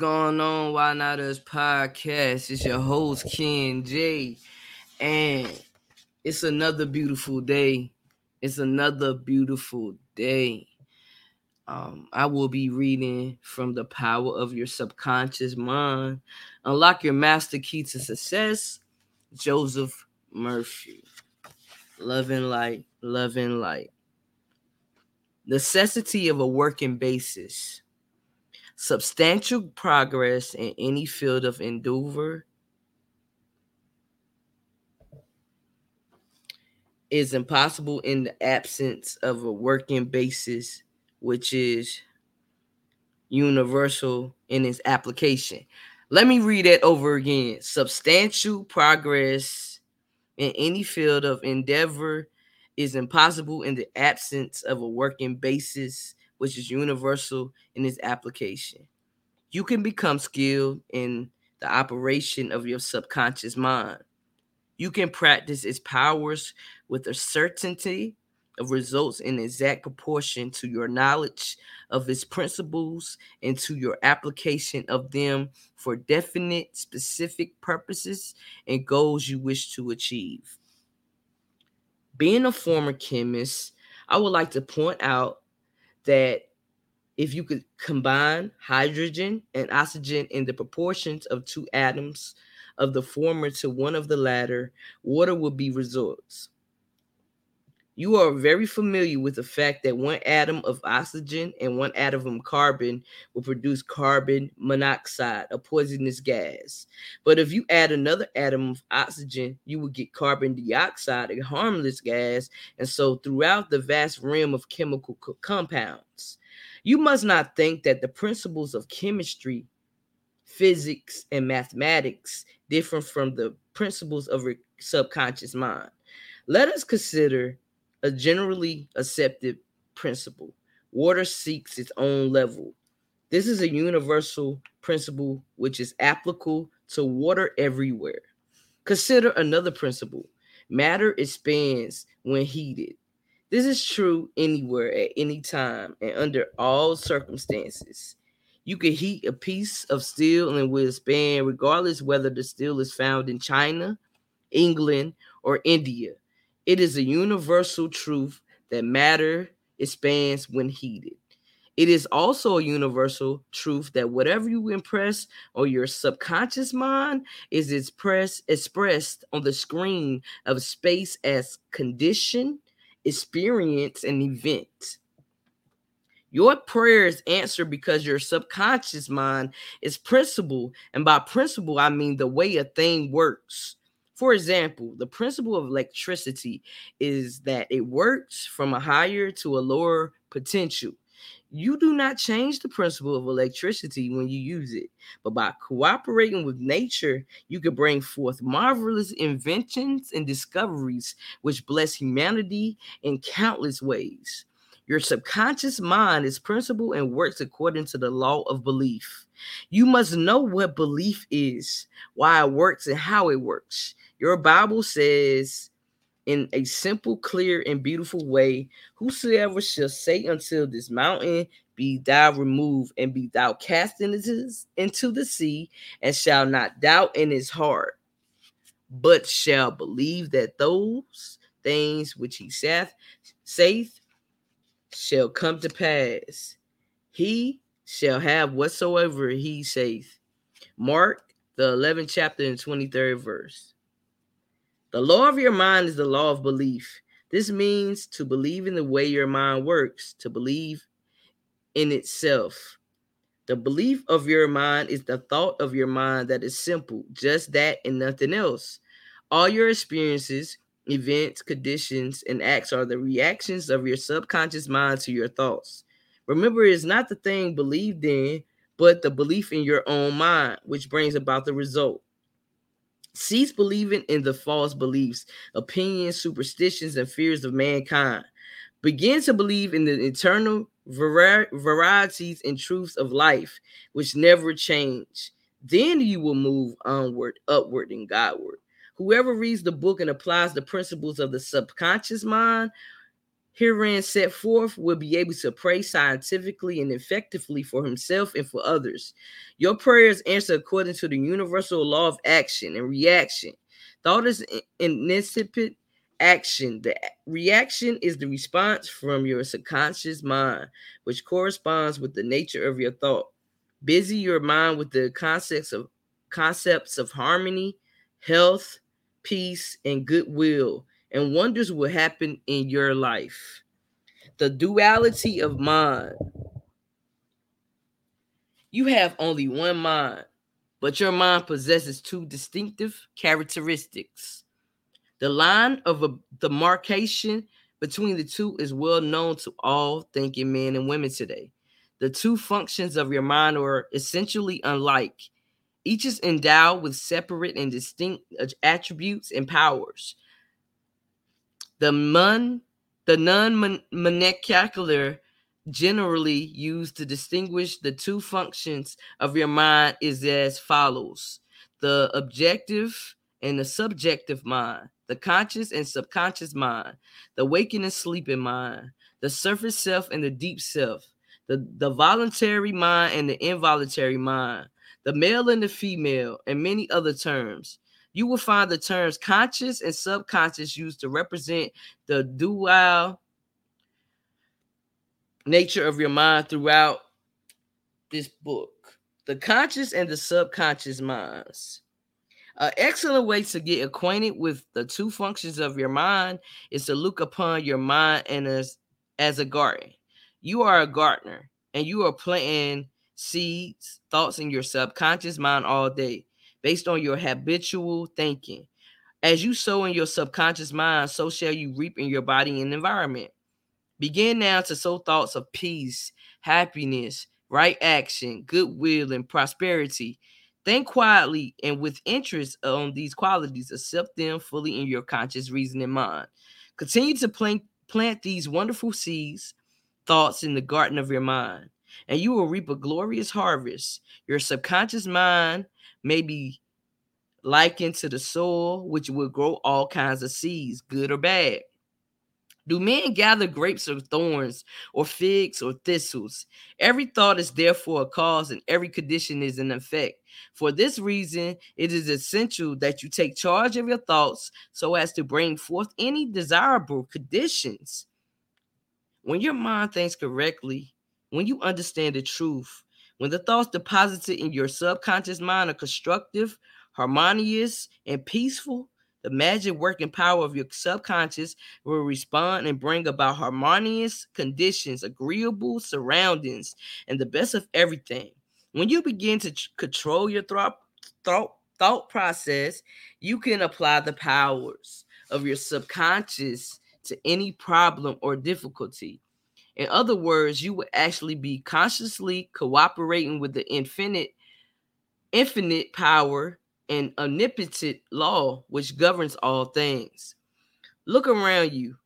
going on? Why Not Us podcast? It's your host, Ken J. And it's another beautiful day. It's another beautiful day. Um, I will be reading from the power of your subconscious mind. Unlock your master key to success. Joseph Murphy. Love and light, love and light. Necessity of a working basis. Substantial progress in any field of endeavor is impossible in the absence of a working basis, which is universal in its application. Let me read it over again. Substantial progress in any field of endeavor is impossible in the absence of a working basis, which is universal in its application. You can become skilled in the operation of your subconscious mind. You can practice its powers with a certainty of results in exact proportion to your knowledge of its principles and to your application of them for definite, specific purposes and goals you wish to achieve. Being a former chemist, I would like to point out that if you could combine hydrogen and oxygen in the proportions of two atoms of the former to one of the latter, water would be results. You are very familiar with the fact that one atom of oxygen and one atom of carbon will produce carbon monoxide, a poisonous gas. But if you add another atom of oxygen, you will get carbon dioxide, a harmless gas, and so throughout the vast realm of chemical co- compounds. You must not think that the principles of chemistry, physics, and mathematics differ from the principles of your subconscious mind. Let us consider a generally accepted principle. Water seeks its own level. This is a universal principle which is applicable to water everywhere. Consider another principle matter expands when heated. This is true anywhere at any time and under all circumstances. You can heat a piece of steel and it will expand regardless whether the steel is found in China, England, or India. It is a universal truth that matter expands when heated. It is also a universal truth that whatever you impress on your subconscious mind is expressed expressed on the screen of space as condition, experience, and event. Your prayer is answered because your subconscious mind is principle. And by principle, I mean the way a thing works. For example, the principle of electricity is that it works from a higher to a lower potential. You do not change the principle of electricity when you use it, but by cooperating with nature, you can bring forth marvelous inventions and discoveries which bless humanity in countless ways. Your subconscious mind is principle and works according to the law of belief. You must know what belief is, why it works, and how it works. Your Bible says, in a simple, clear, and beautiful way. Whosoever shall say until this mountain, Be thou removed, and be thou cast into, the sea, and shall not doubt in his heart, but shall believe that those things which he saith, saith shall come to pass. He shall have whatsoever he saith. Mark the 11th chapter and 23rd verse. The law of your mind is the law of belief. This means to believe in the way your mind works, to believe in itself. The belief of your mind is the thought of your mind that is simple, just that and nothing else. All your experiences, events, conditions, and acts are the reactions of your subconscious mind to your thoughts. Remember, it's not the thing believed in, but the belief in your own mind, which brings about the result. Cease believing in the false beliefs, opinions, superstitions, and fears of mankind. Begin to believe in the eternal vari- varieties and truths of life, which never change. Then you will move onward, upward, and Godward. Whoever reads the book and applies the principles of the subconscious mind, herein set forth will be able to pray scientifically and effectively for himself and for others. Your prayers answer according to the universal law of action and reaction. Thought is incipient action. The reaction is the response from your subconscious mind, which corresponds with the nature of your thought. Busy your mind with the concepts of concepts of harmony, health, peace, and goodwill, and wonders will happen in your life. The duality of mind. You have only one mind, but your mind possesses two distinctive characteristics. The line of a, demarcation between the two is well known to all thinking men and women today. The two functions of your mind are essentially unlike. Each is endowed with separate and distinct uh, attributes and powers. The mon, the non-molecular generally used to distinguish the two functions of your mind is as follows: the objective and the subjective mind the conscious and subconscious mind, the waking and sleeping mind, the surface self and the deep self, the, the voluntary mind and the involuntary mind, the male and the female, and many other terms. You will find the terms conscious and subconscious used to represent the dual nature of your mind throughout this book. The conscious and the subconscious minds. An excellent way to get acquainted with the two functions of your mind is to look upon your mind and as, as a garden. You are a gardener and you are planting seeds, thoughts in your subconscious mind all day based on your habitual thinking. As you sow in your subconscious mind, so shall you reap in your body and environment. Begin now to sow thoughts of peace, happiness, right action, goodwill, and prosperity Think quietly and with interest on these qualities. Accept them fully in your conscious reasoning mind. Continue to plant, plant these wonderful seeds, thoughts in the garden of your mind, and you will reap a glorious harvest. Your subconscious mind may be likened to the soil, which will grow all kinds of seeds, good or bad. Do men gather grapes or thorns, or figs or thistles? Every thought is therefore a cause, and every condition is an effect. For this reason, it is essential that you take charge of your thoughts so as to bring forth any desirable conditions. When your mind thinks correctly, when you understand the truth, when the thoughts deposited in your subconscious mind are constructive, harmonious, and peaceful, the magic working power of your subconscious will respond and bring about harmonious conditions, agreeable surroundings, and the best of everything. When you begin to control your thought, thought, thought process, you can apply the powers of your subconscious to any problem or difficulty. In other words, you will actually be consciously cooperating with the infinite infinite power and omnipotent law which governs all things. Look around you,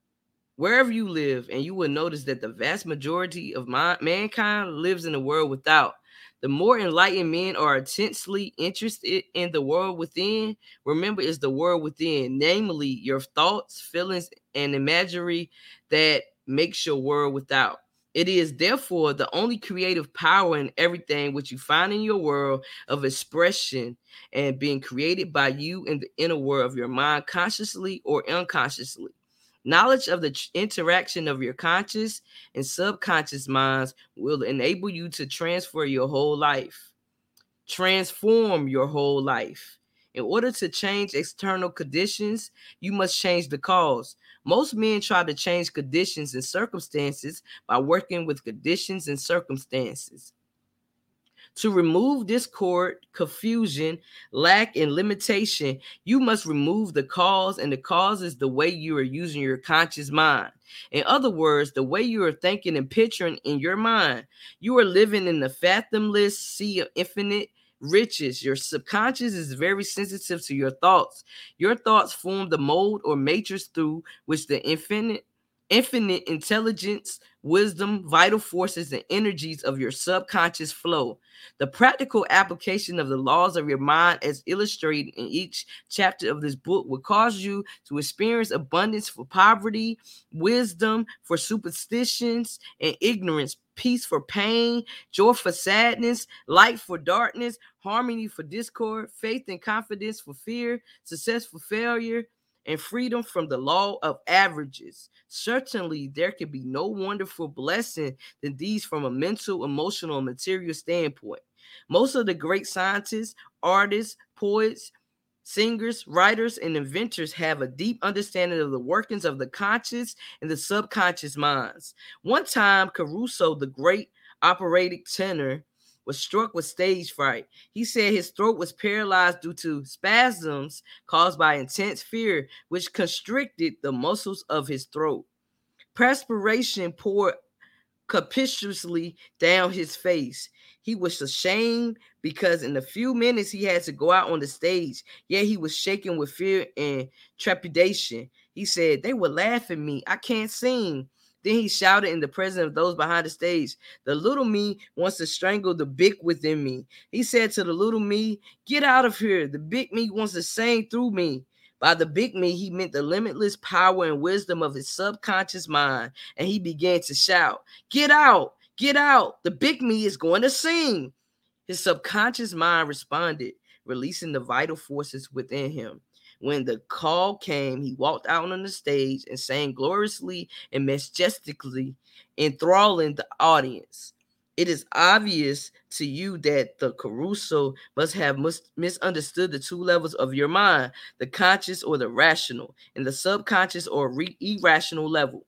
wherever you live, and you will notice that the vast majority of my, mankind lives in a world without. The more enlightened men are intensely interested in the world within, remember, is the world within, namely your thoughts, feelings, and imagery that makes your world without. It is therefore the only creative power in everything which you find in your world of expression and being created by you in the inner world of your mind, consciously or unconsciously. Knowledge of the interaction of your conscious and subconscious minds will enable you to transfer your whole life, transform your whole life. In order to change external conditions, you must change the cause. Most men try to change conditions and circumstances by working with conditions and circumstances. To remove discord, confusion, lack, and limitation, you must remove the cause, and the cause is the way you are using your conscious mind. In other words, the way you are thinking and picturing in your mind. You are living in the fathomless sea of infinite riches. Your subconscious is very sensitive to your thoughts. Your thoughts form the mold or matrix through which the infinite infinite intelligence, wisdom, vital forces, and energies of your subconscious flow. The practical application of the laws of your mind, as illustrated in each chapter of this book, will cause you to experience abundance for poverty, wisdom for superstitions and ignorance, peace for pain, joy for sadness, light for darkness, harmony for discord, faith and confidence for fear, success for failure, and freedom from the law of averages. Certainly, there can be no wonderful blessing than these from a mental, emotional, material standpoint. Most of the great scientists, artists, poets, singers, writers, and inventors have a deep understanding of the workings of the conscious and the subconscious minds. One time, Caruso, the great operatic tenor, was struck with stage fright. He said his throat was paralyzed due to spasms caused by intense fear, which constricted the muscles of his throat. Perspiration poured capriciously down his face. He was ashamed because in a few minutes he had to go out on the stage. Yet he was shaking with fear and trepidation. He said, They will laugh at me. I can't sing. Then he shouted in the presence of those behind the stage, The little me wants to strangle the big within me. He said to the little me, Get out of here. The big me wants to sing through me. By the big me, he meant the limitless power and wisdom of his subconscious mind. And he began to shout, Get out, get out. The big me is going to sing. His subconscious mind responded, releasing the vital forces within him. When the call came, he walked out on the stage and sang gloriously and majestically, enthralling the audience. It is obvious to you that the Caruso must have mis- misunderstood the two levels of your mind the conscious or the rational, and the subconscious or re- irrational level.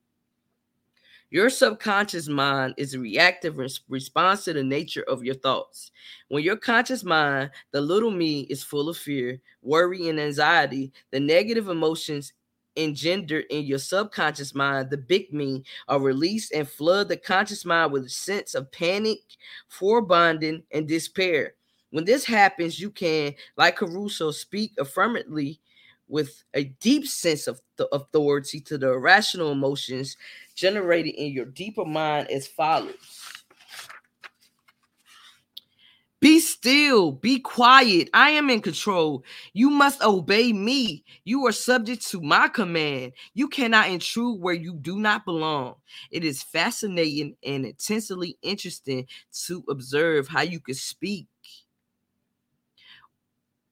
Your subconscious mind is a reactive res- response to the nature of your thoughts. When your conscious mind, the little me, is full of fear, worry, and anxiety, the negative emotions engendered in your subconscious mind, the big me, are released and flood the conscious mind with a sense of panic, foreboding, and despair. When this happens, you can, like Caruso, speak affirmatively with a deep sense of the authority to the irrational emotions generated in your deeper mind as follows. Be still, be quiet. I am in control. You must obey me. You are subject to my command. You cannot intrude where you do not belong. It is fascinating and intensely interesting to observe how you can speak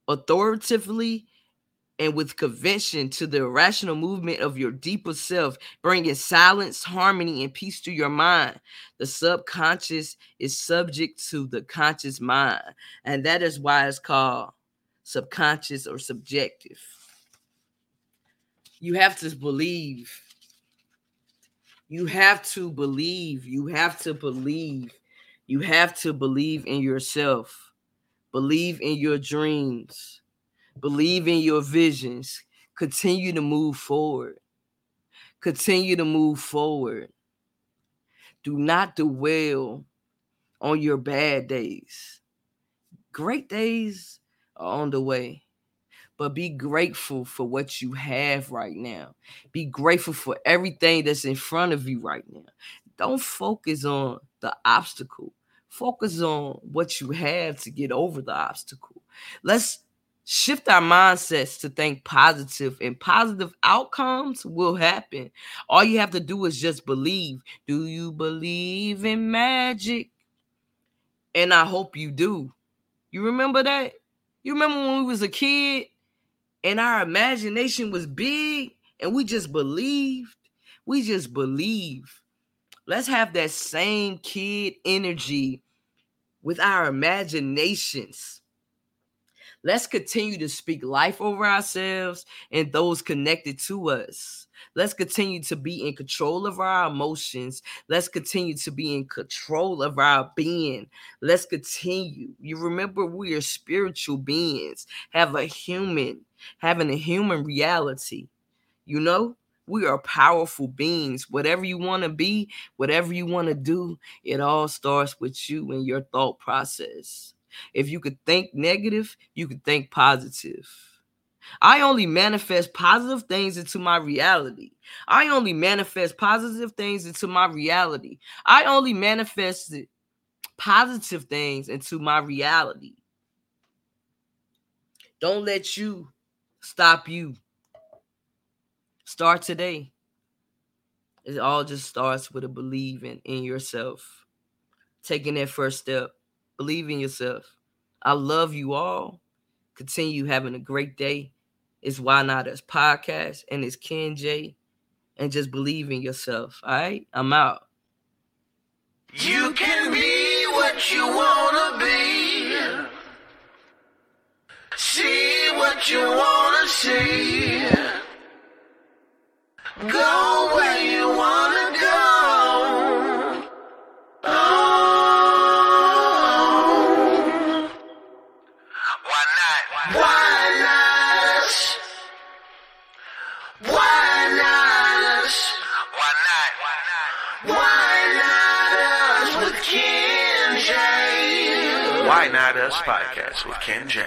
authoritatively and with conviction to the irrational movement of your deeper self, bringing silence, harmony, and peace to your mind. The subconscious is subject to the conscious mind, and that is why it's called subconscious or subjective. You have to believe. You have to believe. You have to believe. You have to believe in yourself. Believe in your dreams Believe in your visions. Continue to move forward. Continue to move forward. Do not dwell on your bad days. Great days are on the way but be grateful for what you have right now. Be grateful for everything that's in front of you right now. Don't focus on the obstacle. Focus on what you have to get over the obstacle. Let's shift our mindsets to think positive and positive outcomes will happen. All you have to do is just believe. Do you believe in magic? And i hope you do. You remember that? You remember when we was a kid and our imagination was big and we just believed? We just believe. Let's have that same kid energy with our imaginations Let's continue to speak life over ourselves and those connected to us. Let's continue to be in control of our emotions. Let's continue to be in control of our being. Let's continue. You remember we are spiritual beings, have a human, having a human reality. You know, we are powerful beings. Whatever you want to be, whatever you want to do, it all starts with you and your thought process. If you could think negative, you could think positive. I only manifest positive things into my reality. I only manifest positive things into my reality. I only manifest positive things into my reality. Don't let you stop you. Start today. It all just starts with a believing in yourself. Taking that first step. Believe in yourself. I love you all. Continue having a great day. It's Why Not Us podcast and it's Ken J. And just believe in yourself. All right. I'm out. You can be what you wanna be. See what you wanna see. Go with Ken J.